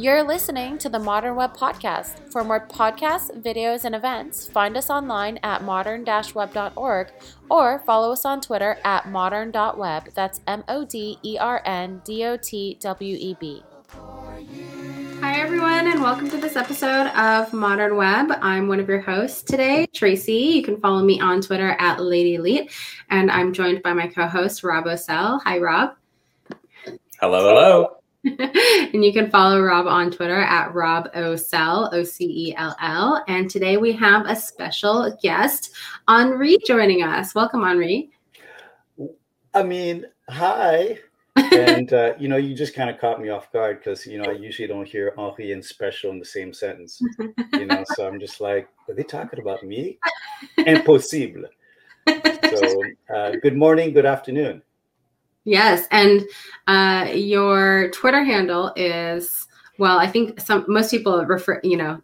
You're listening to the Modern Web Podcast. For more podcasts, videos, and events, find us online at modern web.org or follow us on Twitter at modern.web. That's M O D E R N D O T W E B. Hi, everyone, and welcome to this episode of Modern Web. I'm one of your hosts today, Tracy. You can follow me on Twitter at ladyleet, and I'm joined by my co host, Rob Ocell. Hi, Rob. Hello, hello. and you can follow Rob on Twitter at Rob Ocell, O C E L L. And today we have a special guest, Henri, joining us. Welcome, Henri. I mean, hi. and uh, you know, you just kind of caught me off guard because you know I usually don't hear Henri and special in the same sentence. You know, so I'm just like, are they talking about me? Impossible. So, uh, good morning, good afternoon. Yes, and uh, your Twitter handle is well. I think some most people refer, you know,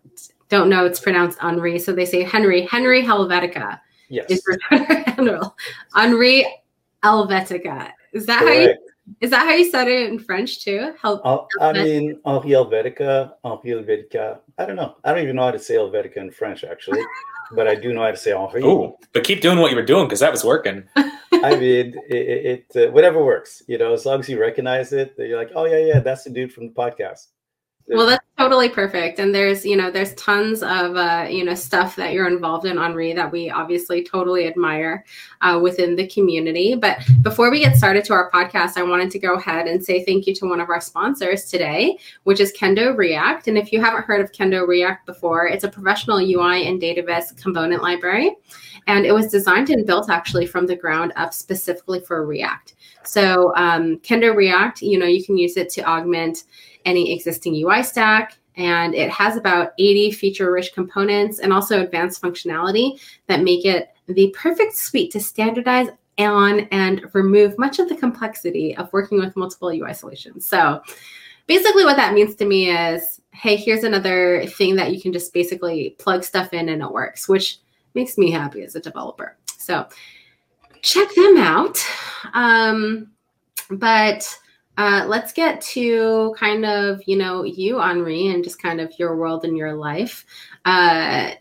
don't know it's pronounced Henri, so they say Henry Henry Helvetica. Yes, is your Twitter handle Henri Helvetica. Is that Correct. how you? Is that how you said it in French too? Hel- uh, I mean, Henri Helvetica, Henri Helvetica. I don't know. I don't even know how to say Helvetica in French, actually, but I do know how to say Henri. Oh, but keep doing what you were doing because that was working. I mean, it, it uh, whatever works, you know, as long as you recognize it, you're like, oh yeah, yeah, that's the dude from the podcast. Well, that's totally perfect. And there's, you know, there's tons of, uh, you know, stuff that you're involved in, Henri, that we obviously totally admire uh, within the community. But before we get started to our podcast, I wanted to go ahead and say thank you to one of our sponsors today, which is Kendo React. And if you haven't heard of Kendo React before, it's a professional UI and database component library. And it was designed and built actually from the ground up specifically for React. So um, Kendo React, you know, you can use it to augment any existing UI stack. And it has about 80 feature rich components and also advanced functionality that make it the perfect suite to standardize on and remove much of the complexity of working with multiple UI solutions. So basically, what that means to me is hey, here's another thing that you can just basically plug stuff in and it works, which makes me happy as a developer. So check them out. Um, but uh, let's get to kind of, you know, you, Henri, and just kind of your world and your life. Uh,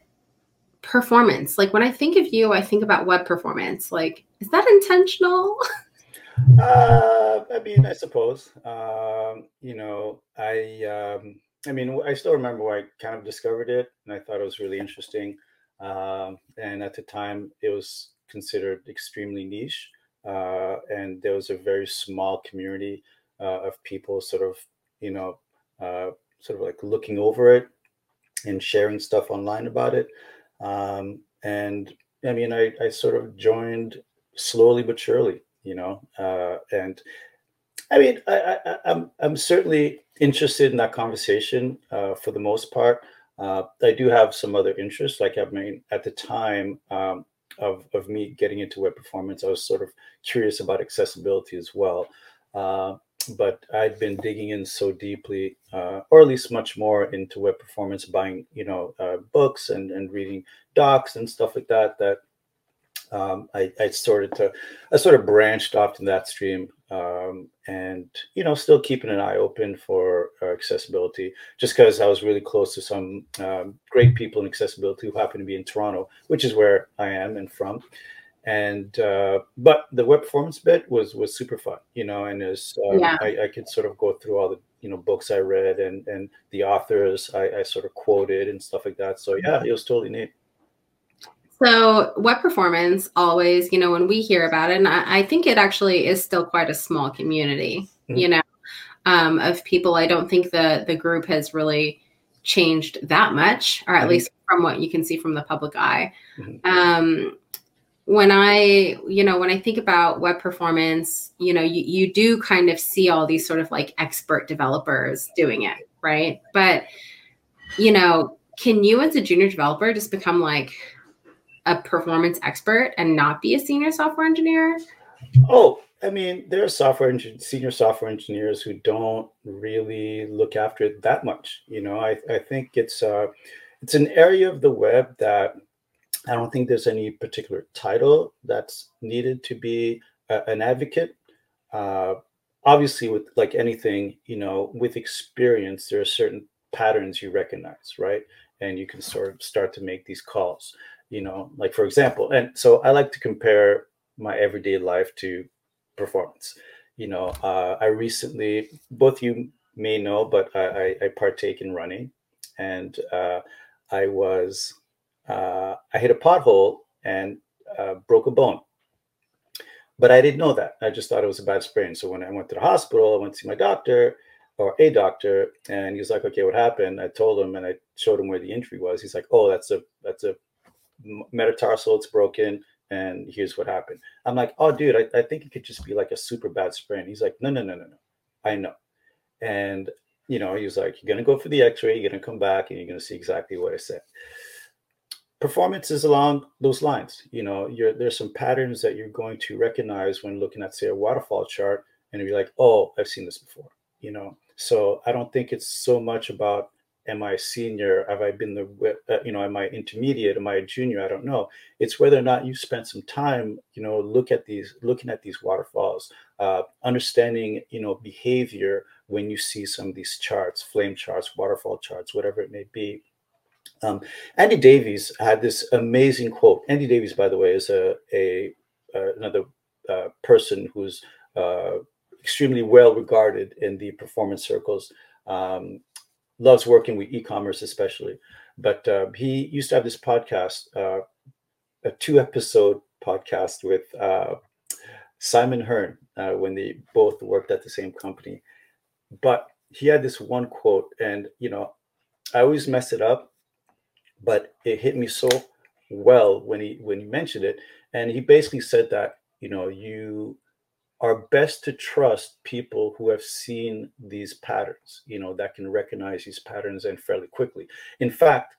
performance. Like when I think of you, I think about web performance. Like, is that intentional? uh, I mean, I suppose. Um, you know, I, um, I mean, I still remember where I kind of discovered it, and I thought it was really interesting. Um, and at the time, it was considered extremely niche, uh, and there was a very small community uh, of people sort of you know uh, sort of like looking over it and sharing stuff online about it. Um, and i mean I, I sort of joined slowly but surely you know uh, and i mean I, I, I'm, I'm certainly interested in that conversation uh, for the most part uh, i do have some other interests like i mean at the time um, of, of me getting into web performance i was sort of curious about accessibility as well uh, but I'd been digging in so deeply, uh, or at least much more into web performance, buying you know uh, books and and reading docs and stuff like that. That um, I, I started to, I sort of branched off in that stream, um, and you know, still keeping an eye open for uh, accessibility. Just because I was really close to some um, great people in accessibility who happen to be in Toronto, which is where I am and from and uh, but the web performance bit was was super fun you know and as uh, yeah. I, I, could sort of go through all the you know books i read and and the authors I, I sort of quoted and stuff like that so yeah it was totally neat so web performance always you know when we hear about it and i, I think it actually is still quite a small community mm-hmm. you know um, of people i don't think the the group has really changed that much or at mm-hmm. least from what you can see from the public eye mm-hmm. um, when I, you know, when I think about web performance, you know, you, you do kind of see all these sort of like expert developers doing it, right? But, you know, can you as a junior developer just become like a performance expert and not be a senior software engineer? Oh, I mean, there are software senior software engineers who don't really look after it that much. You know, I, I think it's uh, it's an area of the web that I don't think there's any particular title that's needed to be a, an advocate. Uh, obviously with like anything you know with experience there are certain patterns you recognize right and you can sort of start to make these calls you know like for example and so i like to compare my everyday life to performance you know uh, i recently both you may know but i i, I partake in running and uh, i was uh, i hit a pothole and uh, broke a bone but I didn't know that. I just thought it was a bad sprain. So when I went to the hospital, I went to see my doctor or a doctor, and he was like, "Okay, what happened?" I told him, and I showed him where the injury was. He's like, "Oh, that's a that's a metatarsal. It's broken." And here's what happened. I'm like, oh, dude, I, I think it could just be like a super bad sprain. He's like, no, no, no, no, no. I know. And, you know, he was like, you're to go for the x ray, you're to come back, and you're to see exactly what I said performance is along those lines. You know, there's some patterns that you're going to recognize when looking at, say, a waterfall chart, and you're like, oh, I've seen this before. You know, so I don't think it's so much about am I senior? Have I been the, uh, you know, am I intermediate? Am I a junior? I don't know. It's whether or not you spent some time, you know, look at these, looking at these waterfalls, uh, understanding, you know, behavior when you see some of these charts, flame charts, waterfall charts, whatever it may be um, Andy Davies had this amazing quote. Andy Davies, by the way, is a, a uh, another uh, person who's uh, extremely well regarded in the performance circles. Um, loves working with e-commerce, especially. But uh, he used to have this podcast, uh, a two-episode podcast with uh, Simon Hearn when they both worked at the same company. But he had this one quote, and you know, I always mess it up but it hit me so well when he when he mentioned it and he basically said that you know you are best to trust people who have seen these patterns you know that can recognize these patterns and fairly quickly. In fact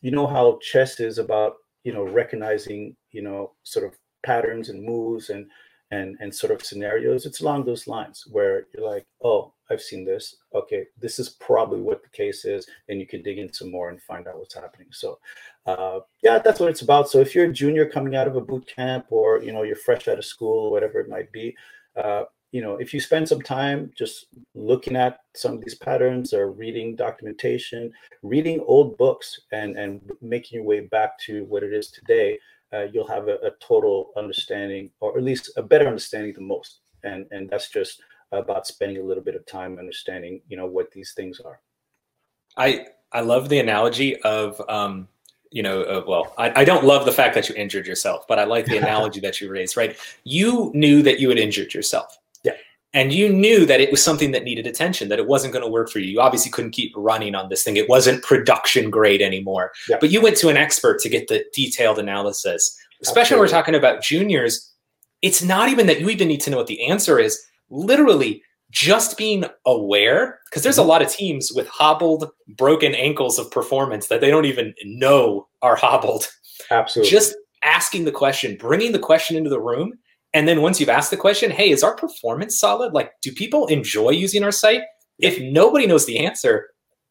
you know how chess is about you know recognizing you know sort of patterns and moves and and and sort of scenarios? It's along those lines where you're like oh i've seen this. Okay this is probably what the case is and you can dig in some more and find out what's happening. So uh, yeah that's what it's about. So if you're a junior coming out of a boot camp or you know you're fresh out of school or whatever it might be uh, you know if you spend some time just looking at some of these patterns or reading documentation reading old books and and making your way back to what it is today uh, you'll have a, a, total understanding, or at least a better understanding than most. And and that's just about spending a little bit of time understanding, you know, what these things are. I I love the analogy of, um, you know, uh, well, I, I don't love the fact that you injured yourself, but I like the analogy that you raised. Right, you knew that you had injured yourself Yeah. and you knew that it was something that needed attention that it wasn't going to work for you you obviously couldn't keep running on this thing it wasn't production grade anymore yeah. but you went to an expert to get the detailed analysis especially Absolutely. when we're talking about juniors it's not even that you even need to know what the answer is literally just being aware because there's a mm-hmm. lot of teams with hobbled broken ankles of performance that they don't even know are hobbled Absolutely. Just asking the question, bringing the question into the room, and then once you've asked the question, hey, is our performance solid? Like, do people enjoy using our site? If nobody knows the answer,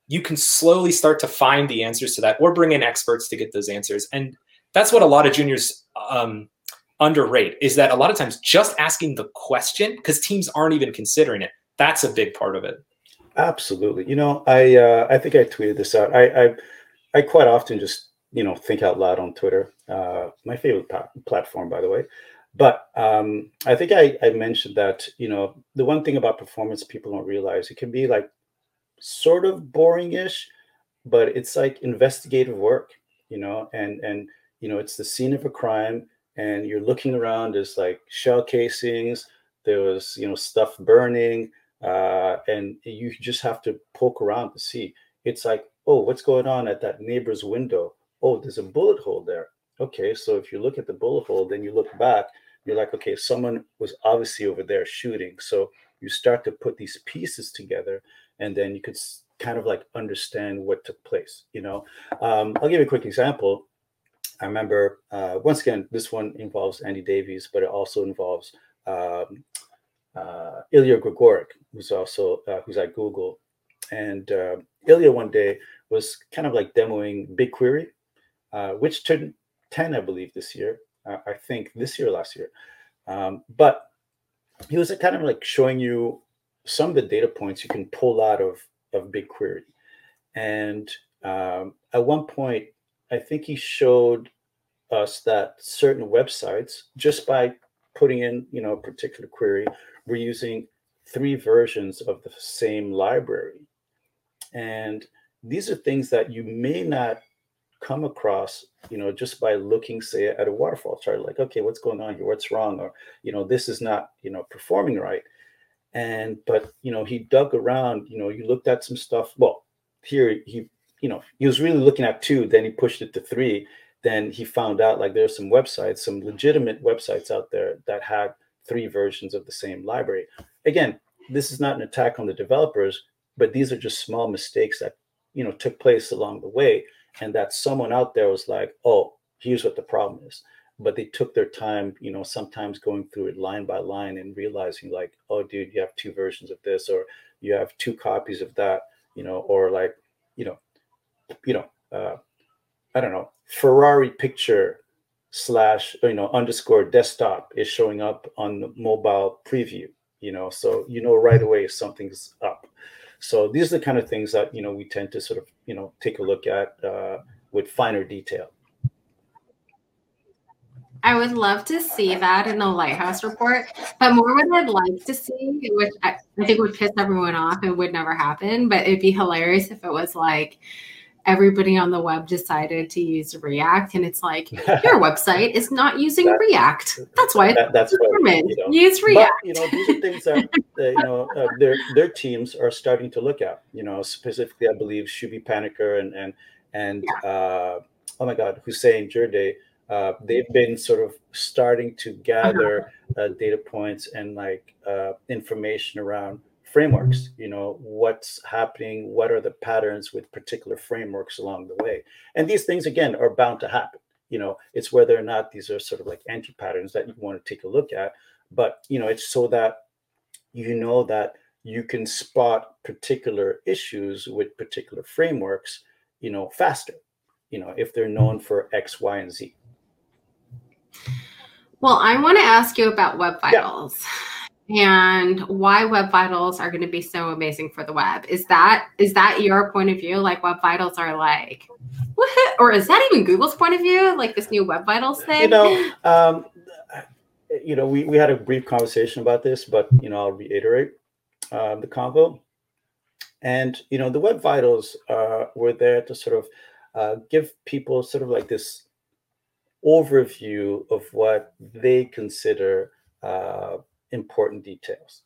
you can slowly start to find the answers to that or bring in experts to get those answers. And that's what a lot of juniors um, underrate is that a lot of times just asking the question, because teams aren't even considering it, that's a big part of it. Absolutely. You know, I uh, I think I tweeted this out. I, I I quite often just you know think out loud on Twitter. Uh, my favorite pa- platform, by the way. But um, I think I, I mentioned that, you know, the one thing about performance people don't realize it can be like sort of boring-ish, but it's like investigative work, you know, and and you know, it's the scene of a crime and you're looking around, there's like shell casings, there was, you know, stuff burning, uh, and you just have to poke around to see. It's like, oh, what's going on at that neighbor's window? Oh, there's a bullet hole there. Okay, so if you look at the bullet hole, then you look back, you're like, okay, someone was obviously over there shooting. So you start to put these pieces together, and then you could kind of like understand what took place. You know, um, I'll give you a quick example. I remember uh, once again, this one involves Andy Davies, but it also involves um, uh, Ilya Grigorik, who's also uh, who's at Google, and uh, Ilya one day was kind of like demoing BigQuery, uh, which turned 10, I believe, this year. Uh, I think this year, last year. Um, but he was kind of like showing you some of the data points you can pull out of of BigQuery. And um, at one point, I think he showed us that certain websites, just by putting in you know a particular query, were using three versions of the same library. And these are things that you may not come across, you know, just by looking, say, at a waterfall chart, like, okay, what's going on here? What's wrong? Or, you know, this is not, you know, performing right. And, but, you know, he dug around, you know, you looked at some stuff. Well, here he, you know, he was really looking at two, then he pushed it to three. Then he found out like there's some websites, some legitimate websites out there that had three versions of the same library. Again, this is not an attack on the developers, but these are just small mistakes that, you know, took place along the way and that someone out there was like, oh, here's what the problem is. But they took their time, you know, sometimes going through it line by line and realizing like, oh, dude, you have two versions of this, or you have two copies of that, you know, or like, you know, you know, uh, I don't know, Ferrari picture slash, you know, underscore desktop is showing up on the mobile preview, you know, so you know right away if something's up. So these are the kind of things that you know we tend to sort of you know take a look at uh, with finer detail. I would love to see that in the Lighthouse report, but more what I'd like to see, which I, I think would piss everyone off and would never happen, but it'd be hilarious if it was like everybody on the web decided to use React, and it's like your website is not using that, React. That's why that, that's determined. What, you know, use React. But, you know, these are things that uh, you know uh, their their teams are starting to look at. You know, specifically, I believe Shubhie Panicker and and and yeah. uh, oh my God, Houssein Djirdeh. Uh, they've been sort of starting to gather uh-huh. uh, data points and like uh, information around frameworks you know what's happening what are the patterns with particular frameworks along the way. And these things again are bound to happen. You know it's whether or not these are sort of like anti patterns that you mm-hmm. want to take a look at. But you know it's so that you know that you can spot particular issues with particular frameworks you know faster you know if they're known for x y and z. Well i want to ask you about web vitals. yeah and why web vitals are going to be so amazing for the web. Is that is that your point of view? Like web vitals are like what? or is that even google's point of view? Like this new web vitals thing? You know um, you know we, we had a brief conversation about this but you know i'll reiterate uh, the convo. And you know the web vitals uh, were there to sort of uh, give people sort of like this overview of what they consider uh, important details,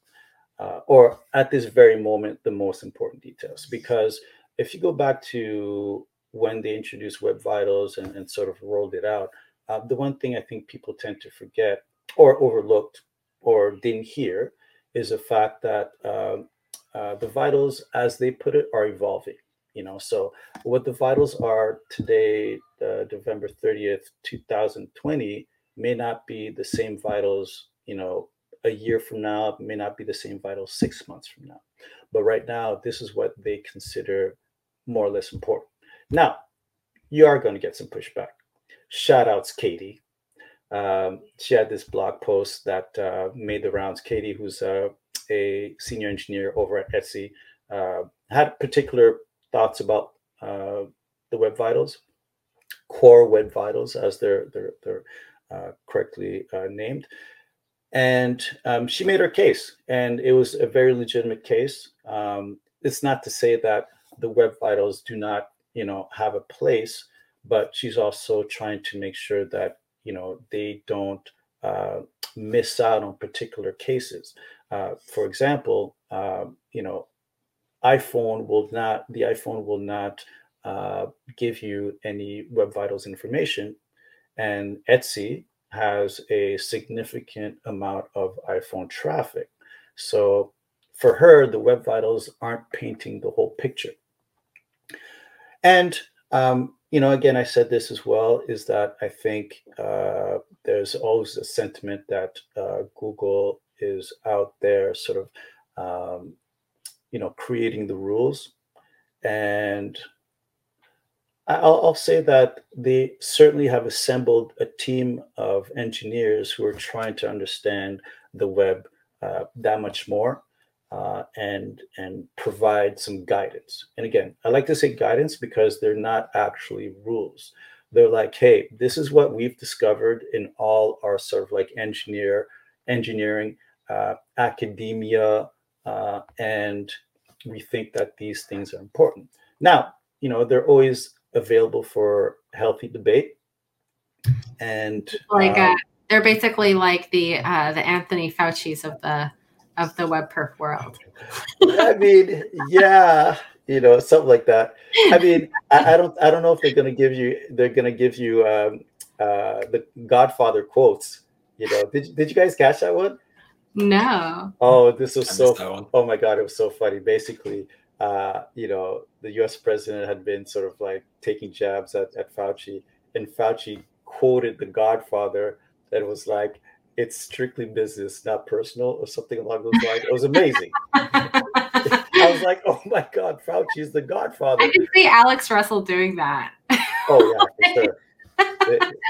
uh, or at this very moment, the most important details. Because if you go back to when they introduced Web Vitals and, and sort of rolled it out, uh, the one thing I think people tend to forget or overlooked or didn't hear is the fact that um, uh, the vitals, as they put it, are evolving. You know, so what the vitals are today, uh, November 30th, 2020, may not be the same vitals, you know, a year from now may not be the same vital six months from now. But right now, this is what they consider more or less important. Now, you are going to get some pushback. Shout outs, Katie. Um, she had this blog post that uh, made the rounds. Katie, who's uh, a senior engineer over at Etsy, uh, had particular thoughts about uh, the Web Vitals, core Web Vitals, as they're they're, they're uh, correctly uh, named and um, she made her case, and it was a very legitimate case. Um, it's not to say that the web vitals do not, you know, have a place, but she's also trying to make sure that you know they don't uh, miss out on particular cases. Uh, for example, uh, you know, iPhone will not, the iPhone will not uh, give you any web vitals information, and Etsy has a significant amount of iPhone traffic. So for her, the web vitals aren't painting the whole picture. And um, you know, again, I said this as well, is that I think uh, there's always a sentiment that uh, Google is out there sort of, um, you know, creating the rules. And I'll, I'll, say that they certainly have assembled a team of engineers who are trying to understand the web uh, that much more. uh, and and provide some guidance. And again, I like to say guidance because they're not actually rules. They're like, hey, this is what we've discovered in all our sort of like engineer, engineering, uh, academia, uh, and we think that these things are important. Now, you know, they're always available for healthy debate. And like um, uh, they're basically like the uh, the Anthony Fauci's of the of the web perf world. I mean, yeah, you know, something like that. I mean, I, I don't, I don't know if they're going to give you, they're going to give you um, uh, the Godfather quotes. You know, did did you guys catch that one? No. Oh, this was so. Oh my god, it was so funny. Basically, uh, you know, the U.S. president had been sort of like taking jabs at at Fauci, and Fauci quoted the Godfather that was like, "It's strictly business, not personal," or something along those lines. It was amazing. I was like, "Oh my God, Fauci is the Godfather." I can see Alex Russell doing that. oh yeah, for sure.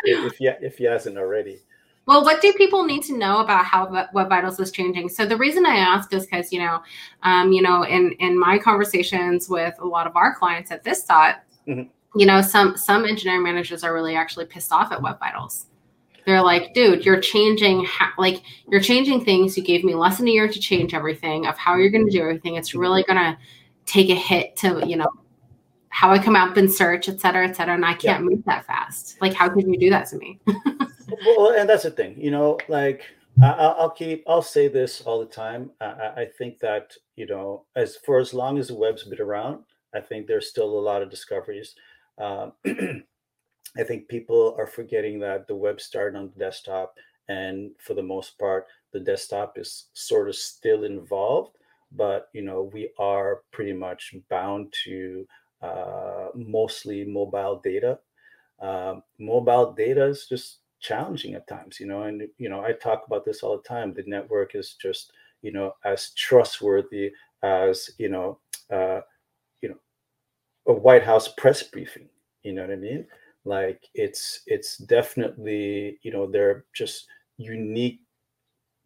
if, if, if he hasn't already. Well, what do people need to know about how Web Vitals is changing? So the reason I asked is because you know, um, you know, in in my conversations with a lot of our clients at this thought, mm-hmm. you know, some some engineering managers are really actually pissed off at Web Vitals. They're like, dude, you're changing, ha- like you're changing things. You gave me less than a year to change everything of how you're going to do everything. It's really going to take a hit to you know how I come up in search, et cetera, et cetera, and I can't yeah. move that fast. Like, how could you do that to me? well, and that's the thing, you know, like I, will keep, I'll say this all the time. I, I, think that, you know, as for as long as the web's been around, I think there's still a lot of discoveries. Um, I think people are forgetting that the web started on the desktop, and for the most part, the desktop is sort of still involved, but you know, we are pretty much bound to uh, mostly mobile data. Um, mobile data is just challenging at times, you know, and you know, I talk about this all the time. The network is just, you know, as trustworthy as, you know, uh, you know, a White House press briefing. You know what I mean? Like it's it's definitely, you know, they're just unique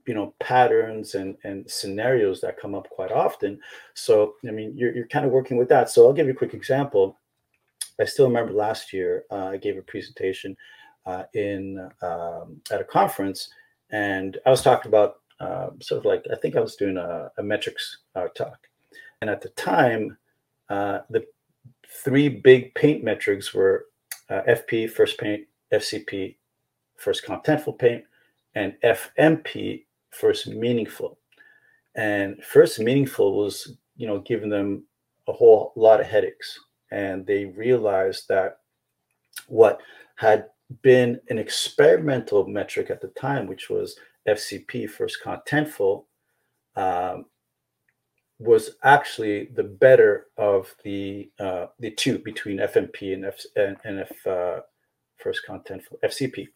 you know patterns and and scenarios that come up quite often so i mean you're, you're kind of working with that so i'll give you a quick example i still remember last year uh, i gave a presentation uh, in um, at a conference, and I was talking about uh, sort of like I think I was doing a, a metrics uh, talk, and at the time, uh, the three big paint metrics were uh, FP first paint, FCP first contentful paint, and FMP first meaningful. And first meaningful was you know giving them a whole lot of headaches, and they realized that what had been an experimental metric at the time, which was FCP, first contentful, um, was actually the better of the uh, the two between FMP and F and, and F uh, first contentful FCP.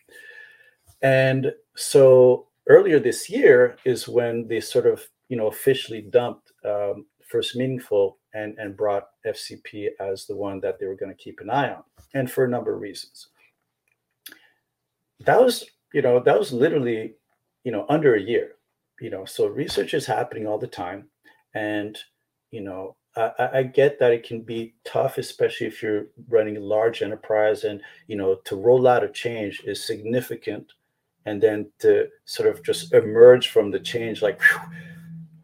And so earlier this year is when they sort of you know officially dumped um, first meaningful and and brought FCP as the one that they were going to keep an eye on, and for a number of reasons that was you know that was literally you know under a year you know so research is happening all the time. And you know I, I, get that it can be tough especially if you're running a large enterprise and you know to roll out a change is significant. And then to sort of just emerge from the change like whew,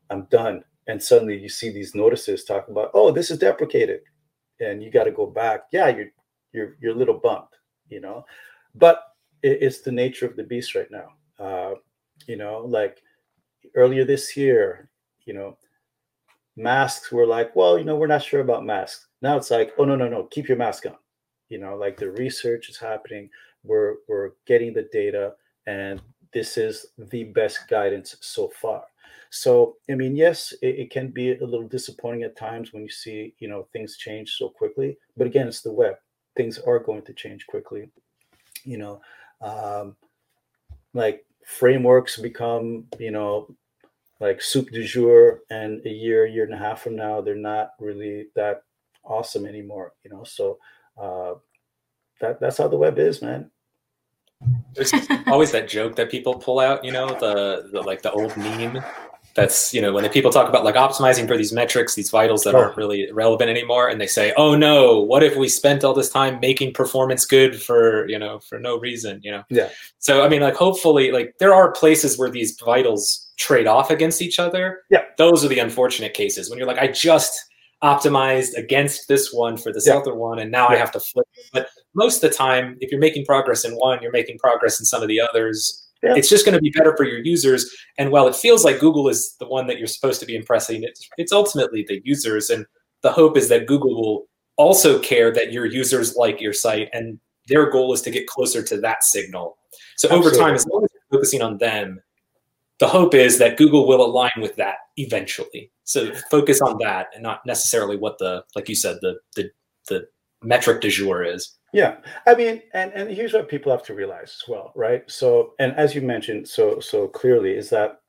i'm done. And suddenly you see these notices talking about oh this is deprecated. And you got to go back. Yeah you're you're you're a little bumped you know? But it, it's the nature of the beast right now. Uh, you know, like earlier this year, you know, masks were like, well, you know, we're not sure about masks. Now it's like, oh no, no, no, keep your mask on. You know, like the research is happening. We're we're getting the data, and this is the best guidance so far. So, I mean, yes, it, it, can be a little disappointing at times when you see, you know, things change so quickly. But again, it's the web. Things are going to change quickly. You know, um, like frameworks become you know like soup du jour and a year year and a half from now they're not really that awesome anymore you know? So uh, that that's how the web is man. There's always that joke that people pull out you know the, the like the old meme that's you know when the people talk about like optimizing for these metrics these vitals that aren't really relevant anymore and they say oh no what if we spent all this time making performance good for you know for no reason you know? Yeah. So i mean like hopefully like there are places where these vitals trade off against each other. Yeah. Those are the unfortunate cases when you're like i just optimized against this one for this yeah. other one and now yeah. i have to flip but most of the time if you're making progress in one you're making progress in some of the others yeah. It's just going to be better for your users. And while it feels like Google is the one that you're supposed to be impressing, it's, it's ultimately the users. And the hope is that Google will also care that your users like your site, and their goal is to get closer to that signal. So Absolutely. over time, as long as you're focusing on them, the hope is that Google will align with that eventually. So focus on that and not necessarily what the, like you said, the the the metric du jour is. Yeah, I mean, and and here's what people have to realize as well, right? So, and as you mentioned so so clearly, is that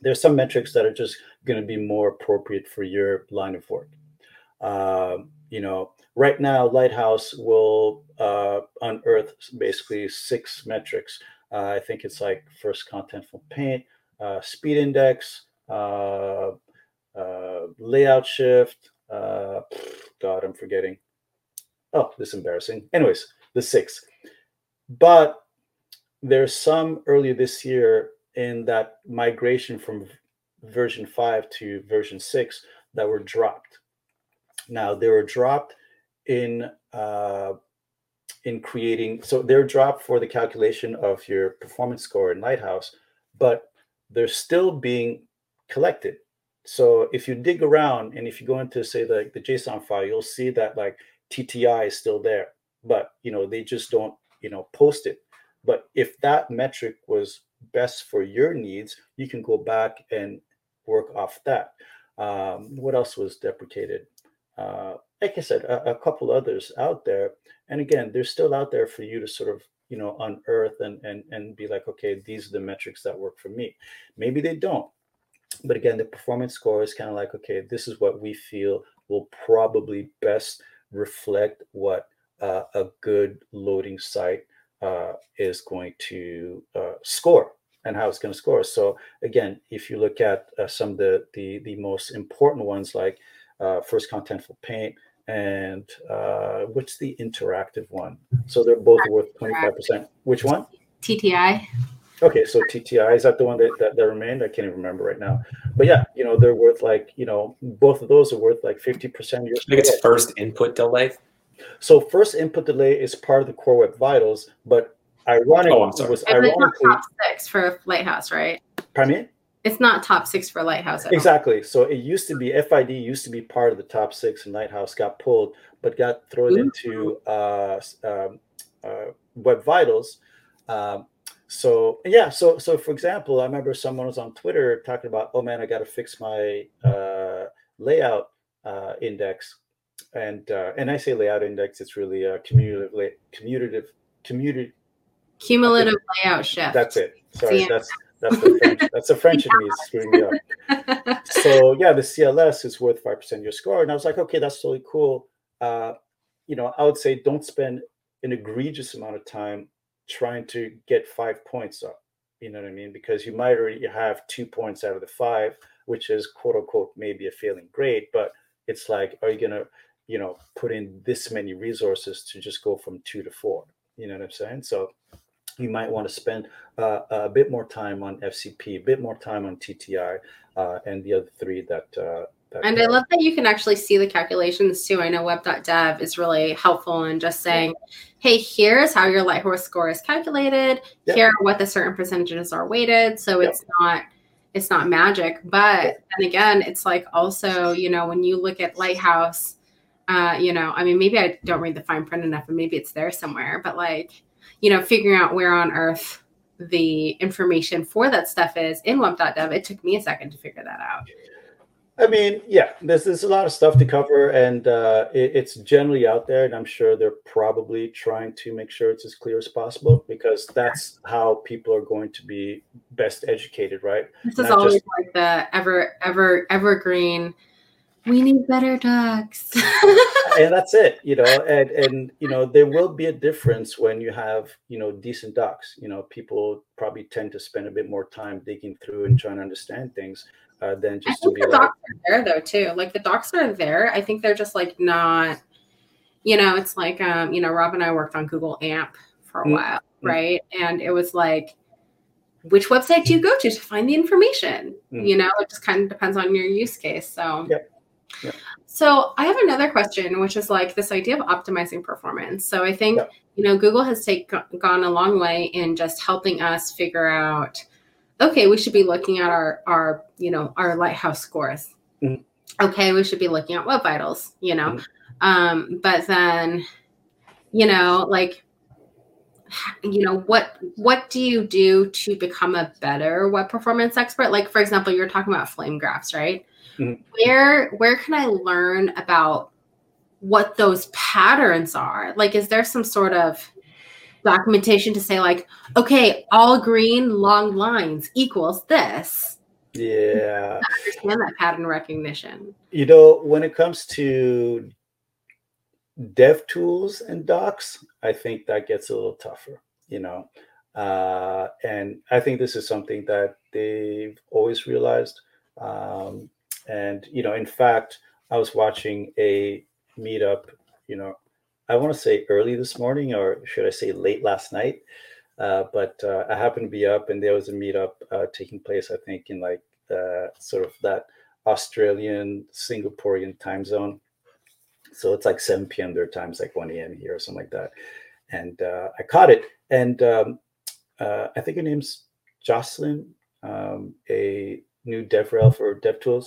there's some metrics that are just going to be more appropriate for your line of work. Um, you know, right now, Lighthouse will uh, unearth basically six metrics. Uh, I think it's like first contentful paint, uh, speed index, uh, uh, layout shift. Uh, God, I'm forgetting oh, this is embarrassing. Anyways, the six. But there's some earlier this year in that migration from version five to version six that were dropped. Now they were dropped in uh, in creating so they're dropped for the calculation of your performance score in Lighthouse, but they're still being collected. So if you dig around and if you go into say the, the JSON file, you'll see that like TTI is still there, but you know they just don't you know post it. But if that metric was best for your needs, you can go back and work off that. Um, what else was deprecated? Uh, like I said, a, a, couple others out there, and again, they're still out there for you to sort of you know unearth and and and be like, okay, these are the metrics that work for me. Maybe they don't, but again, the performance score is kind of like, okay, this is what we feel will probably best reflect what uh, a good loading site uh, is going to uh, score and how it's going to score. So again, if you look at uh, some of the, the, the most important ones like uh, first contentful paint and uh, what's the interactive one? So they're both worth 25%. Which one? TTI. Okay, so TTI is that the one that, that, that remained? I can't even remember right now. But yeah, you know, they're worth like, you know, both of those are worth like 50% your I think it's first input delay. So first input delay is part of the core web vitals, but ironically oh, was ironically top six for Lighthouse, right? Pardon me? It's not top six for Lighthouse. Exactly. So it used to be FID used to be part of the top six, and Lighthouse got pulled, but got thrown Ooh. into uh, um, uh, Web Vitals. Um, so yeah so so for example i remember someone was on twitter talking about oh man i got to fix my uh, layout uh, index. And uh, and i say layout index it's really a cumulative commutative commutative cumulative layout shift. that's it. Sorry that's that's the french that's the french in me screwing me up. So yeah the cls is worth 5% of your score and i was like okay that's totally cool. Uh, you know i would say don't spend an egregious amount of time trying to get five points up. You know what I mean? Because you might already have two points out of the five, which is quote unquote maybe a failing grade, but it's like, are you gonna, you know, put in this many resources to just go from two to four? You know what I'm saying? So you might want to spend uh, a bit more time on FCP, a bit more time on TTI, uh, and the other three that uh, and I love that you can actually see the calculations too. I know web.dev is really helpful in just saying, hey, here's how your Lighthouse score is calculated. Yep. Here are what the certain percentages are weighted. So yep. it's not it's not magic. But then again, it's like also, you know, when you look at Lighthouse, uh, you know, I mean, maybe I don't read the fine print enough and maybe it's there somewhere, but like, you know, figuring out where on earth the information for that stuff is in web.dev, it took me a second to figure that out. I mean, yeah, there's there's a lot of stuff to cover, and uh, it, it's generally out there, and I'm sure they're probably trying to make sure it's as clear as possible because that's how people are going to be best educated, right? This Not is always just... like the ever ever evergreen. we need better docs. and that's it, you know, and and you know, there will be a difference when you have, you know, decent docs. You know, people probably tend to spend a bit more time digging through and trying to understand things uh, than just to be the like docs are there though too. Like the docs are there. I think they're just like not, you know, it's like um, you know, Rob and I worked on Google AMP for a Mm. while, right? And it was like, which website do you go to to find the information? Mm. You know, it just kind of depends on your use case. So Yep. Yep. So I have another question, which is like this idea of optimizing performance. So I think Yep. you know Google has taken gone a long way in just helping us figure out. Okay, we should be looking at our our you know our lighthouse scores. Mhm. Okay, we should be looking at web vitals. You know, Mhm. um, but then you know like you know what what do you do to become a better web performance expert like for example you're talking about flame graphs right Mhm. where where can i learn about what those patterns are like is there some sort of documentation to say like okay all green long lines equals this yeah. I understand that pattern recognition You know, when it comes to dev tools and docs, I think that gets a little tougher, you know. Uh, and I think this is something that they've always realized. Um, and, you know, in fact, I was watching a meetup, you know, I want to say early this morning, or should I say late last night? Uh, but uh, I happened to be up and there was a meetup uh, taking place, I think, in like uh, sort of that Australian Singaporean time zone. So it's like 7 p.m. their time, it's like 1 a.m. here or something like that. And uh, I caught it. And um, uh, I think her name's Jocelyn, um, a new DevRel for DevTools.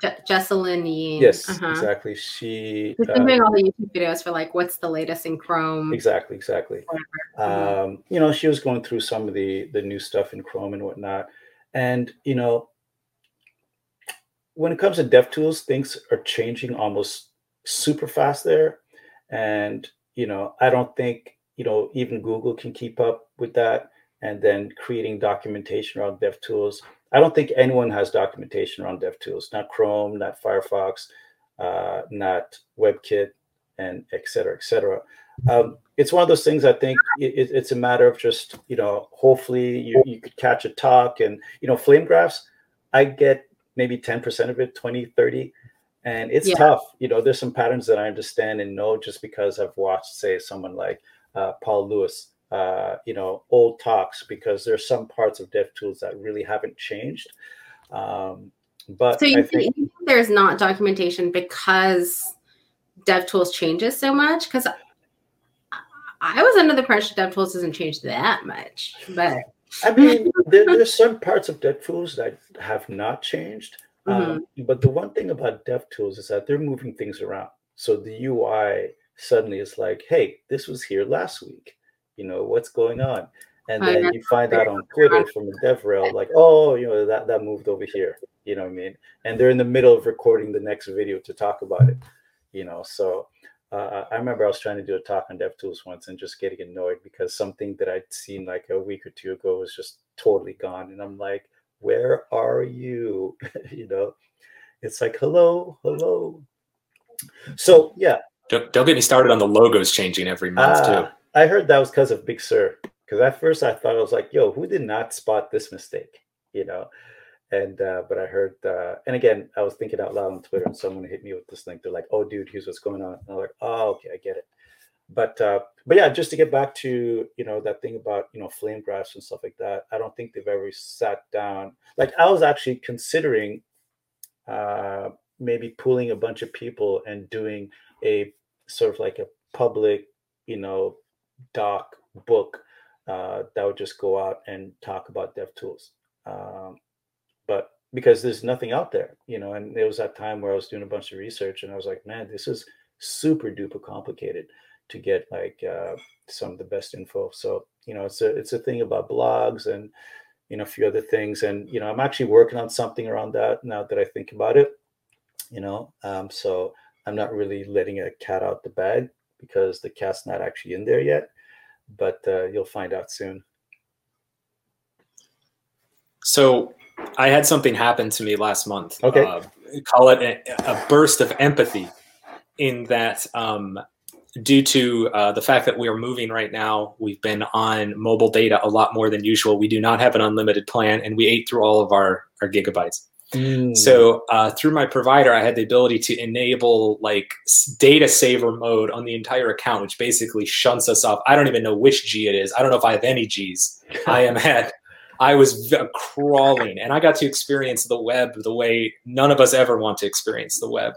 Je- Jecelyn Yeen. Yes, uh-huh. exactly. She She's uh, been doing all the youtube videos for like what's the latest in chrome exactly, exactly. Mhm. Um, you know, she was going through some of the the new stuff in Chrome and whatnot. And you know, when it comes to DevTools, things are changing almost super fast there. And you know, I don't think you know even Google can keep up with that. And then creating documentation around DevTools. I don't think anyone has documentation around DevTools. Not Chrome, not Firefox, uh, not WebKit, and et cetera, et cetera. Um, it's one of those things. I think it, it- it's a matter of just you know, hopefully you you could catch a talk and you know, flame graphs. I get maybe 10% of it, 20, 30. And it's Yeah. tough. You know, there's some patterns that I understand and know just because I've watched, say, someone like uh, Paul Lewis, uh, you know, old talks, because there's some parts of DevTools that really haven't changed. Um, but So I you think, think, there's not documentation because DevTools changes so much? Because I was under the impression DevTools doesn't change that much, but I mean, there, there's some parts of DevTools that have not changed. Um, but the one thing about DevTools is that they're moving things around. So the UI suddenly is like, hey, this was here last week. You know, what's going on? And then you find out on Twitter from the DevRel, like, oh, you know, that, that moved over here. You know what I mean? And they're in the middle of recording the next video to talk about it. You know, so uh, I remember I was trying to do a talk on DevTools once and just getting annoyed because something that I'd seen like a week or two ago was just totally gone. And I'm like, where are you? you know, it's like, hello, hello. So yeah, Don't, don't get me started on the logos changing every month too. I heard that was because of Big Sur. Because at first I thought I was like, yo, who did not spot this mistake? You know, and uh, but I heard, uh, and again, I was thinking out loud on Twitter, and someone hit me with this link. They're like, "Oh, dude, here's what's going on." And I'm like, "Oh, okay, I get it." But uh, but yeah, just to get back to you know that thing about you know flame graphs and stuff like that, I don't think they've ever sat down. Like I was actually considering uh, maybe pooling a bunch of people and doing a sort of like a public, you know, doc book uh, that would just go out and talk about dev tools. Um, but because there's nothing out there, you know, and there was that time where I was doing a bunch of research and I was like, man, this is super duper complicated to get like uh, some of the best info. So, you know, it's a it's a thing about blogs and you know a few other things. And you know, I'm actually working on something around that now that I think about it. You know, um, so I'm not really letting a cat out the bag because the cat's not actually in there yet. But uh, you'll find out soon. So I had something happen to me last month. Okay. Uh, call it a, a burst of empathy in that um, due to uh, the fact that we are moving right now, we've been on mobile data a lot more than usual. We do not have an unlimited plan, and we ate through all of our, our gigabytes. Mm. So uh, through my provider, I had the ability to enable like data saver mode on the entire account, which basically shunts us off. I don't even know which G it is. I don't know if I have any Gs. I am at. I was v- crawling, and I got to experience the web the way none of us ever want to experience the web.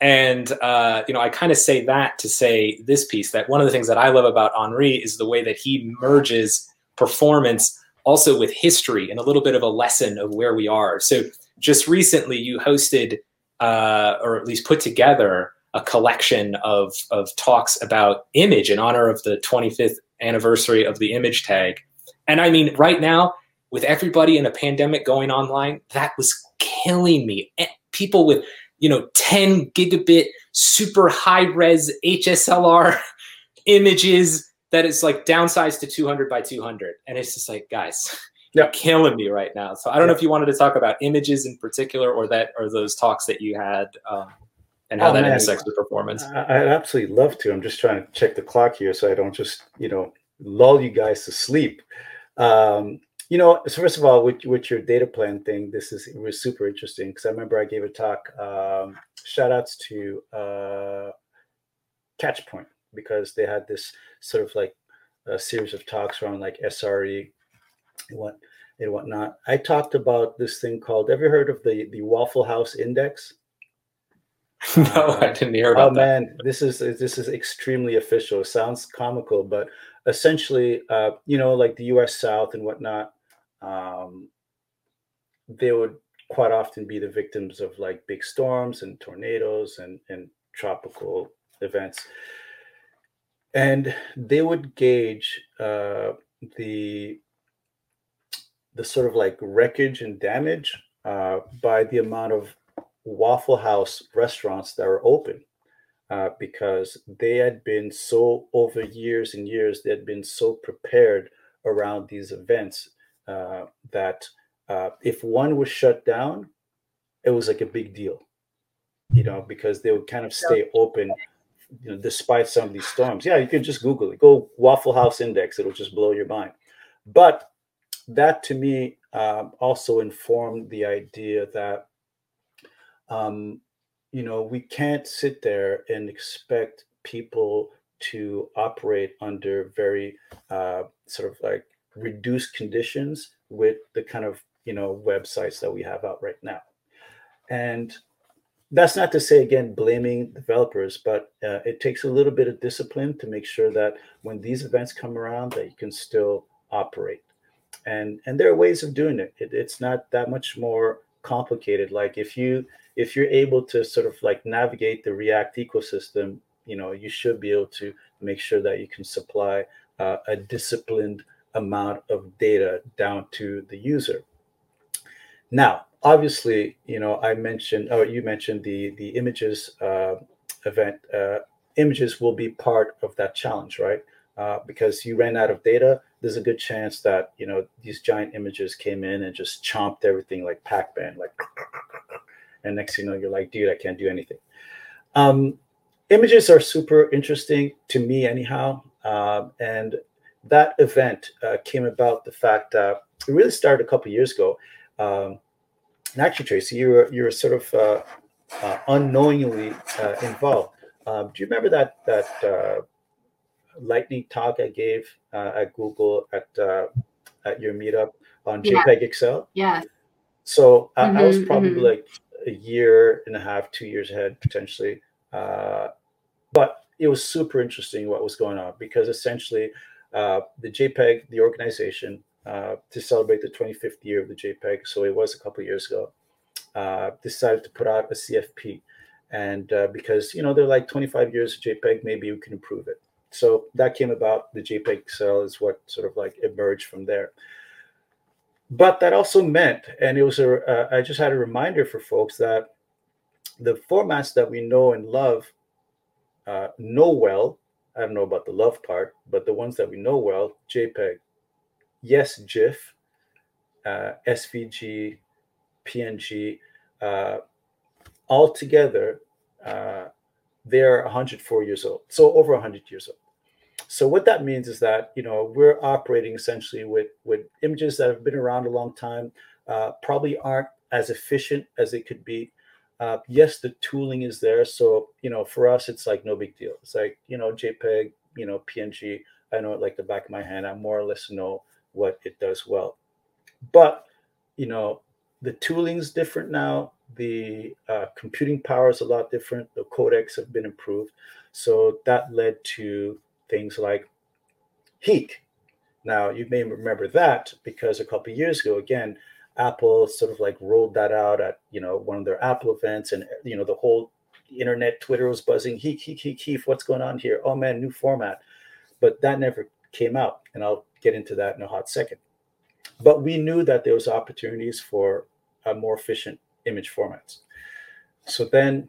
And uh, you know, I kind of say that to say this piece that one of the things that I love about Henri is the way that he merges performance also with history and a little bit of a lesson of where we are. So just recently, you hosted uh, or at least put together a collection of of talks about image in honor of the 25th anniversary of the image tag. And I mean, right now, with everybody in a pandemic going online, that was killing me. People with you know 10 gigabit super high res DSLR images that is like downsized to 200 by 200 and it's just like guys you're killing me right now. So i don't know if you wanted to talk about images in particular or that or those talks that you had um, and how oh, that man. intersects with performance. I'd absolutely love to. I'm just trying to check the clock here so i don't just you know lull you guys to sleep. Um, you know, so first of all, with, with your data plan thing, this is it was super interesting because I remember I gave a talk. Um, shout outs to uh, Catchpoint because they had this sort of like a series of talks around like SRE and what and whatnot. I talked about this thing called. Have you heard of the the Waffle House Index? no, I didn't hear about oh, that. man, this is this is extremely official. It sounds comical, but essentially, uh, you know, like the U.S. South and whatnot um, they would quite often be the victims of like big storms and tornadoes and, and tropical events. And they would gauge uh, the the sort of like wreckage and damage uh, by the amount of Waffle House restaurants that were open. Uh, because they had been so over years and years, they had been so prepared around these events uh, that uh, if one was shut down, it was like a big deal, you know, because they would kind of stay open, you know, despite some of these storms. Yeah, you can just Google it. Go Waffle House Index; it'll just blow your mind. But that to me um, also informed the idea that, um, you know, we can't sit there and expect people to operate under very uh, sort of like reduced conditions with the kind of you know websites that we have out right now and that's not to say again blaming developers but uh, it takes a little bit of discipline to make sure that when these events come around that you can still operate and and there are ways of doing it. it it's not that much more complicated like if you if you're able to sort of like navigate the react ecosystem you know you should be able to make sure that you can supply uh, a disciplined amount of data down to the user. Now, obviously, you know, I mentioned, oh, you mentioned the the images uh, event. Uh, images will be part of that challenge, right? Uh, because you ran out of data, there's a good chance that you know these giant images came in and just chomped everything like Pac-Man, like, and next you know you're like, dude, I can't do anything. Um, images are super interesting to me, anyhow, um, and that event uh, came about the fact that it really started a couple years ago. Um, and actually, Tracy, you were you were sort of uh, uh, unknowingly uh, involved. Um, do you remember that that uh, lightning talk I gave uh, at Google at at your meetup on yeah. JPEG XL? Yeah. So mm-hmm, I was probably mm-hmm. like a year and a half, two years ahead potentially. but it was super interesting what was going on because essentially uh, the JPEG, the organization, uh, to celebrate the 25th year of the JPEG, so it was a couple years ago, uh, decided to put out a CFP. And uh, because, you know, they're like 25 years of JPEG, maybe we can improve it. So that came about. The JPEG XL is what sort of like emerged from there. But that also meant, and it was a, uh, I just had a reminder for folks that the formats that we know and love uh, know well I don't know about the love part, but the ones that we know well, JPEG, yes, GIF, uh, SVG, PNG, uh, altogether, uh, they're 104 years old, so over 100 years old. So what that means is that you know we're operating essentially with with images that have been around a long time, uh, probably aren't as efficient as they could be. Uh, yes, the tooling is there, so you know for us it's like no big deal. It's like you know JPEG, you know PNG. I know it like the back of my hand. I more or less know what it does well. But you know the tooling's different now. The uh, computing power is a lot different. The codecs have been improved, so that led to things like HEIC. Now, you may remember that because a couple years ago, again, Apple sort of like rolled that out at you know one of their Apple events, and you know the whole internet, Twitter was buzzing. HEIC, HEIC, HEIC, HEIC. What's going on here? Oh man, new format. But that never came out, and I'll get into that in a hot second. But we knew that there was opportunities for more efficient image formats. So then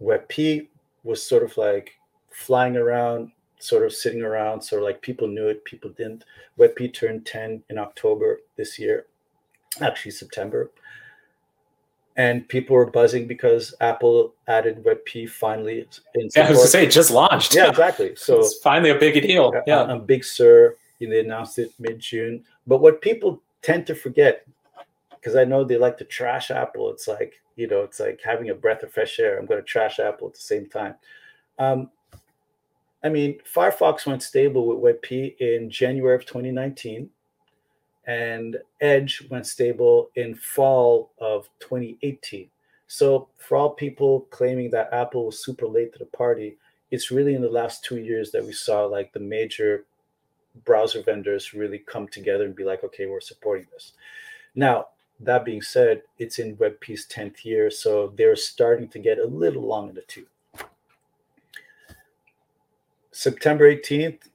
WebP was sort of like flying around sort of sitting around. sort of like people knew it, people didn't. WebP turned 10 in October this year, actually September. And people were buzzing because Apple added WebP finally. In yeah, I was to say it just launched. Yeah, exactly. So it's finally a big deal. Yeah, a, Big Sur. You know, they announced it mid June. But what people tend to forget, because I know they like to trash Apple. It's like you know, it's like having a breath of fresh air. I'm going to trash Apple at the same time. Um, I mean, Firefox went stable with WebP in January of 2019, and Edge went stable in fall of 2018. So, for all people claiming that Apple was super late to the party, it's really in the last two years that we saw like the major browser vendors really come together and be like, okay, we're supporting this. Now, that being said, it's in WebP's 10th year, so they're starting to get a little long in the tooth. September 18th,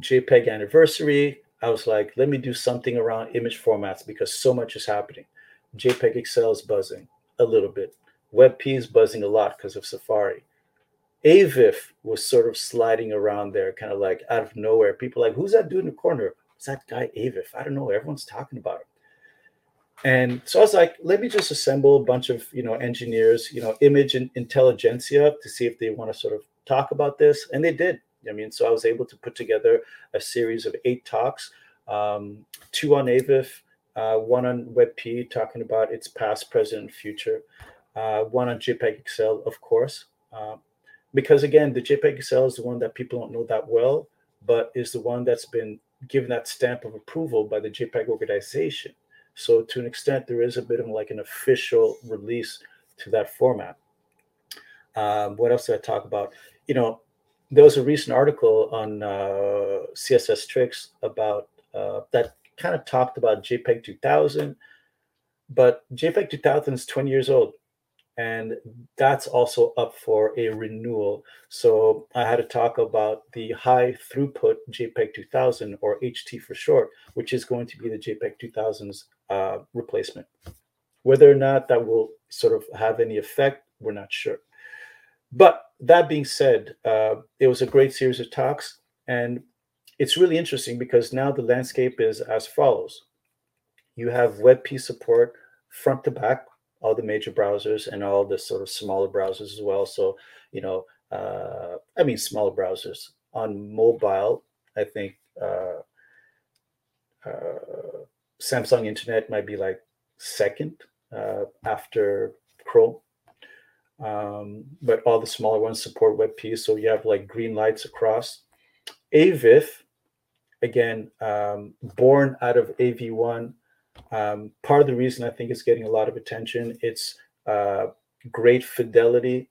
JPEG anniversary. I was like, let me do something around image formats because so much is happening. JPEG XL is buzzing a little bit. WebP is buzzing a lot because of Safari. AVIF was sort of sliding around there, kind of like out of nowhere. People like, who's that dude in the corner? It's that guy AVIF. I don't know. Everyone's talking about him. And so I was like, let me just assemble a bunch of you know engineers, you know, image and intelligentsia to see if they want to sort of talk about this. And they did. I mean, so I was able to put together a series of eight talks, um, two on AVIF, uh, one on WebP talking about its past, present, and future, uh, one on JPEG XL, of course. Uh, because again, the JPEG XL is the one that people don't know that well, but is the one that's been given that stamp of approval by the JPEG organization. So to an extent, there is a bit of like an official release to that format. Um, what else did I talk about? You know, there was a recent article on uh, CSS Tricks about uh, that kind of talked about JPEG 2000, but JPEG 2000 is 20 years old, and that's also up for a renewal. So I had to talk about the high throughput JPEG 2000 or HT for short, which is going to be the JPEG 2000's uh, replacement. Whether or not that will sort of have any effect, we're not sure. But that being said, uh, it was a great series of talks, and it's really interesting because now the landscape is as follows: you have WebP support front to back, all the major browsers and all the sort of smaller browsers as well. So, you know, uh, I mean, smaller browsers on mobile. I think uh, uh, Samsung Internet might be like second uh, after Chrome um, but all the smaller ones support WebP. So you have like green lights across. AVIF, again, um, born out of AV1. Um, part of the reason I think it's getting a lot of attention, it's uh, great fidelity.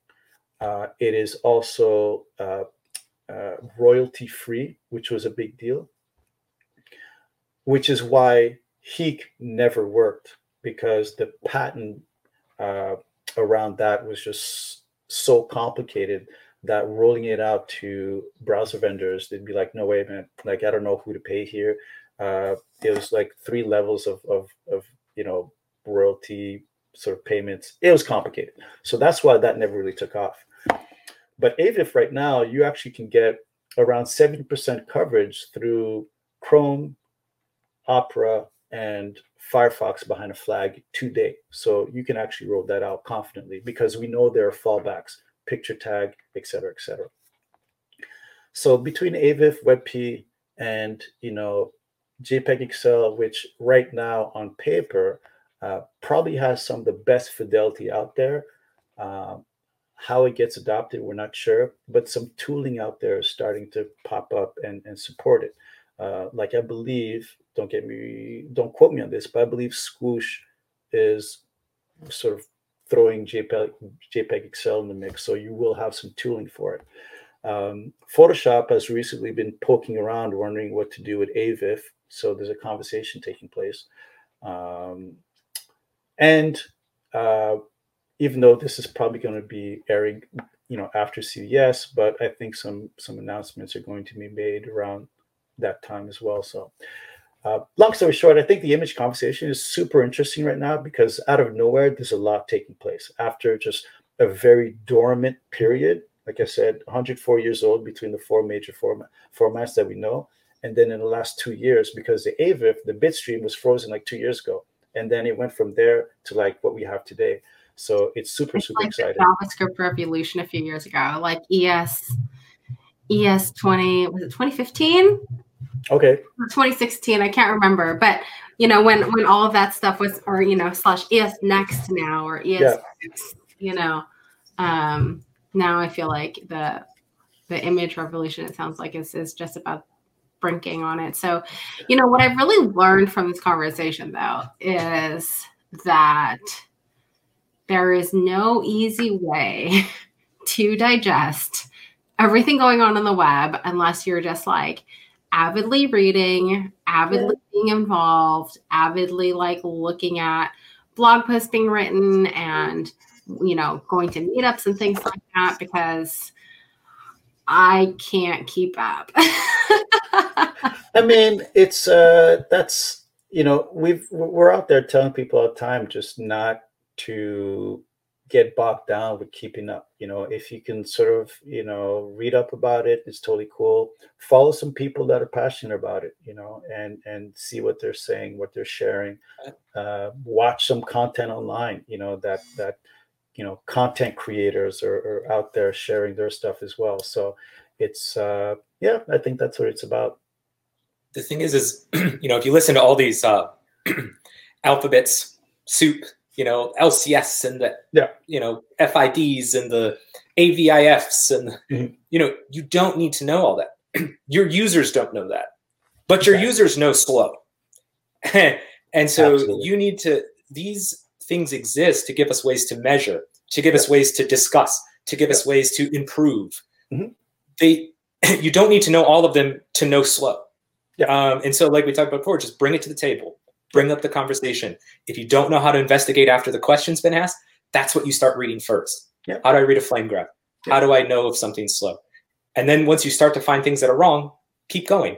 Uh, it is also uh, uh royalty free, which was a big deal, which is why HEIC never worked because the patent uh, around that was just so complicated that rolling it out to browser vendors, they'd be like, no, wait a minute, like, I don't know who to pay here. Uh, it was like three levels of, of, of, you know, royalty sort of payments. It was complicated. So that's why that never really took off. But AVIF right now, you actually can get around 70% coverage through Chrome, Opera, and Firefox behind a flag today. So you can actually roll that out confidently because we know there are fallbacks, picture tag, et cetera, et cetera. So between AVIF, WebP, and you know JPEG XL, which right now on paper uh, probably has some of the best fidelity out there. Um, how it gets adopted, we're not sure, but some tooling out there is starting to pop up and, and support it. Uh, like I believe, don't get me, don't quote me on this, but I believe Squoosh is sort of throwing JPEG, JPEG XL in the mix, so you will have some tooling for it. Um, Photoshop has recently been poking around, wondering what to do with AVIF. So there's a conversation taking place. Um, and uh, even though this is probably going to be airing, you know, after CES, but I think some some announcements are going to be made around that time as well. So, uh, long story short, I think the image conversation is super interesting right now because out of nowhere, there's a lot taking place after just a very dormant period. Like I said, 104 years old between the four major format, formats that we know. And then in the last two years, because the AVIF, the bitstream was frozen like two years ago. And then it went from there to like what we have today. So it's super, it's super like exciting. JavaScript revolution a few years ago, like ES, ES 20, was it 2015? Okay. 2016, I can't remember. But, you know, when when all of that stuff was, or, you know, slash ES Next now or ES, yeah. you know, um, now I feel like the the image revolution, it sounds like, is, is just about brinking on it. So, you know, what I've really learned from this conversation, though, is that – there is no easy way to digest everything going on on the web unless you're just like avidly reading, avidly being involved, avidly like looking at blog posts being written and you know going to meetups and things like that because I can't keep up. I mean, it's uh that's you know, we've we're out there telling people all the time just not to get bogged down with keeping up. You know, if you can sort of, you know, read up about it, it's totally cool. Follow some people that are passionate about it, you know, and and see what they're saying, what they're sharing. Uh, watch some content online, you know, that that you know content creators are, are out there sharing their stuff as well. So it's uh, yeah, I think that's what it's about. The thing is, is you know, if you listen to all these uh, alphabets soup you know LCS and the yeah. you know FIDs and the AVIFs and mm-hmm. you know you don't need to know all that. your users don't know that, but your users know slow, and so Absolutely. you need to. These things exist to give us ways to measure, to give yeah. us ways to discuss, to give yeah. us ways to improve. Mm-hmm. They you don't need to know all of them to know slow. Yeah. Um, and so, like we talked about before, just bring it to the table bring up the conversation. If you don't know how to investigate after the question's been asked, that's what you start reading first. Yep. How do I read a flame graph? Yep. How do I know if something's slow? And then once you start to find things that are wrong, keep going.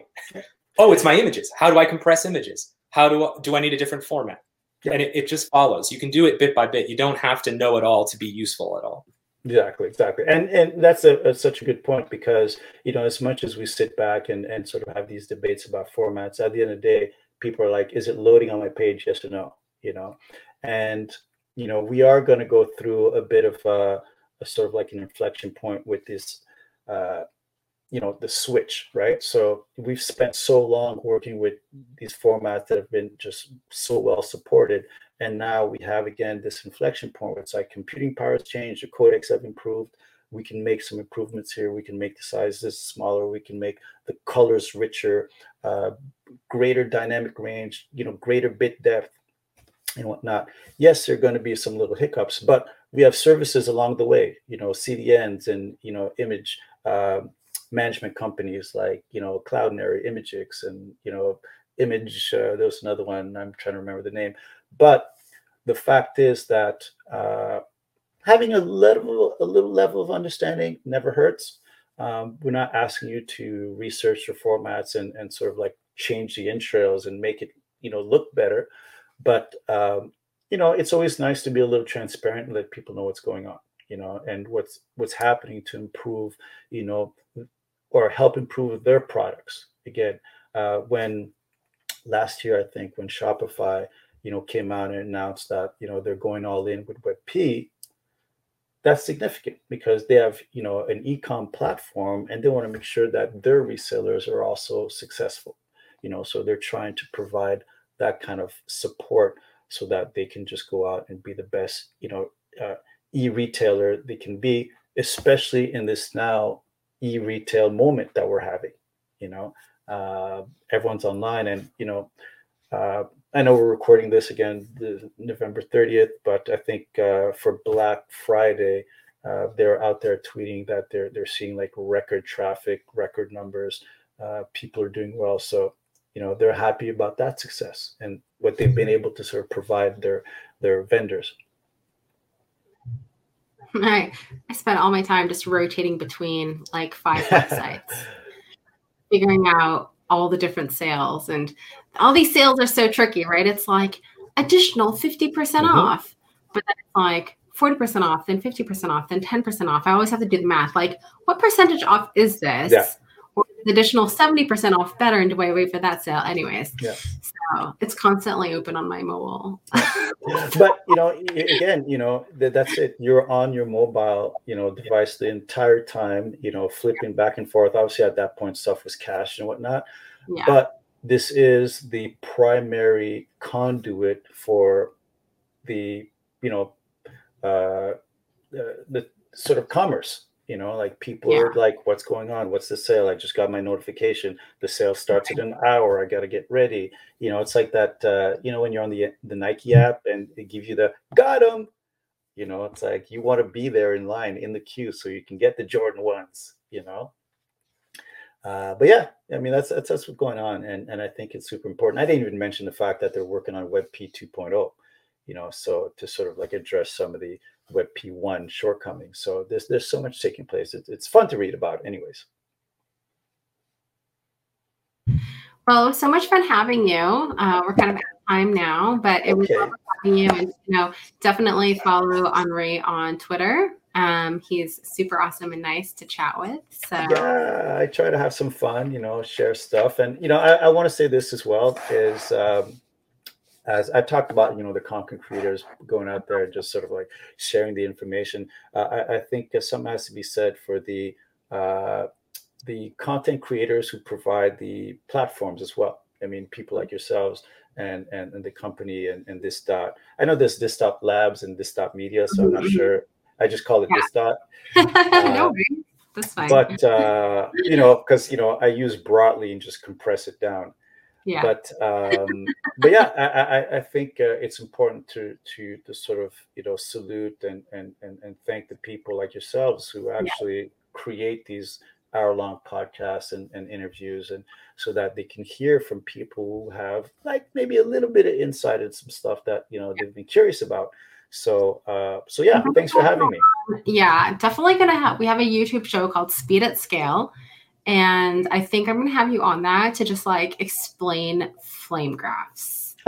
oh, it's my images. How do I compress images? How do I, do I need a different format? Yep. And it, it just follows. You can do it bit by bit. You don't have to know it all to be useful at all. Exactly, exactly, and and that's a, a, such a good point because you know as much as we sit back and and sort of have these debates about formats, at the end of the day, people are like, is it loading on my page? Yes or no? You know, and you know we are going to go through a bit of a, a, sort of like an inflection point with this. Uh, you know the switch right so we've spent so long working with these formats that have been just so well supported and now we have again this inflection point where it's like computing power has changed the codecs have improved we can make some improvements here. We can make the sizes smaller. We can make the colors richer, uh, greater dynamic range, you know, greater bit depth and whatnot. Yes, there are going to be some little hiccups, but we have services along the way, you know, CDNs and, you know, image uh, management companies like, you know, Cloudinary, Imgix, and, you know, Image, uh, there's another one, I'm trying to remember the name. But the fact is that uh, having a level a little level of understanding never hurts. Um, we're not asking you to research your formats and and sort of like change the intros and make it you know look better, but um, you know it's always nice to be a little transparent and let people know what's going on, you know, and what's what's happening to improve, you know, or help improve their products. Again, uh, when last year, I think, when Shopify, you know, came out and announced that you know they're going all in with WebP, that's significant because they have you know an e-com platform and they want to make sure that their resellers are also successful you know so they're trying to provide that kind of support so that they can just go out and be the best you know uh, e-retailer they can be especially in this now e-retail moment that we're having you know? Uh, everyone's online and you know uh, I know we're recording this again November 30th, but I think uh, for Black Friday, uh, they're out there tweeting that they're they're seeing like record traffic, record numbers. Uh, people are doing well, so you know they're happy about that success and what they've been able to sort of provide their their vendors. Right. I spent all my time just rotating between like five websites, figuring out all the different sales and all these sales are so tricky, right? It's like additional 50% mm hmm off, but then it's like 40% off, then 50% off, then 10% off. I always have to do the math. Like, what percentage off is this? Yeah. Additional 70% off better? And I wait for that sale? Anyways. Yeah. So it's constantly open on my mobile. but, you know, again, you know, that's it. You're on your mobile, you know, device the entire time, you know, flipping back and forth. Obviously, at that point, stuff was cached and whatnot. Yeah. But this is the primary conduit for the you know uh, the, the sort of commerce you know like people yeah. are like what's going on? What's the sale? I just got my notification. The sale starts in an hour. I got to get ready. You know it's like that uh, you know when you're on the the nike app and they give you the got them you know it's like you want to be there in line in the queue so you can get the jordan ones you know? Uh, but yeah, I mean that's, that's that's what's going on, and and I think it's super important. I didn't even mention the fact that they're working on WebP 2.0, you know, so to sort of like address some of the WebP one shortcomings. So there's there's so much taking place. It's, it's fun to read about, anyways. Well, so much fun having you. Uh, we're kind of out of time now, but it was okay. having you, and you know, definitely follow Henri on Twitter. Um, he's super awesome and nice to chat with. So yeah, I try to have some fun, you know, share stuff, and you know, I, I want to say this as well is um, as I talked about, you know, the content creators going out there and just sort of like sharing the information. Uh, I, I, think something has to be said for the uh, the content creators who provide the platforms as well. I mean, people like yourselves and and, and the company and, and this dot. I know there's this dot labs and this dot media, so I'm not mm-hmm. sure I just call it yeah. this dot. Uh, no, that's fine. But uh, you know, because you know, I use broadly and just compress it down. Yeah. But um, but yeah, I, I, I think uh, it's important to to to sort of you know salute and and and, and thank the people like yourselves who actually yeah. create these hour long podcasts and, and interviews and so that they can hear from people who have like maybe a little bit of insight and some stuff that you know they've been curious about so, uh, so yeah, thanks for having me. Yeah, definitely gonna have. We have a YouTube show called Speed at Scale, and I think I'm gonna have you on that to just like explain flame graphs.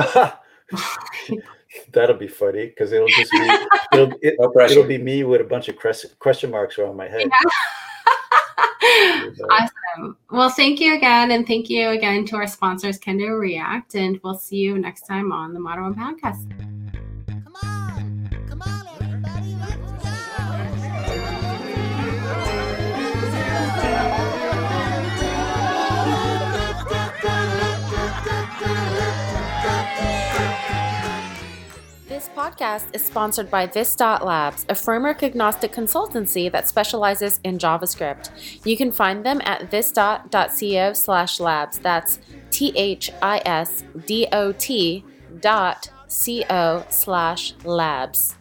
That'll be funny because it'll just be it'll, it, will be me with a bunch of question marks around my head. Yeah. awesome. Well, thank you again, and thank you again to our sponsors, Kendo React, and we'll see you next time on the Modern Web Podcast. Podcast is sponsored by This Dot Labs, a framework agnostic consultancy that specializes in JavaScript. You can find them at this.co slash labs. That's T H I S D O T dot C O slash labs.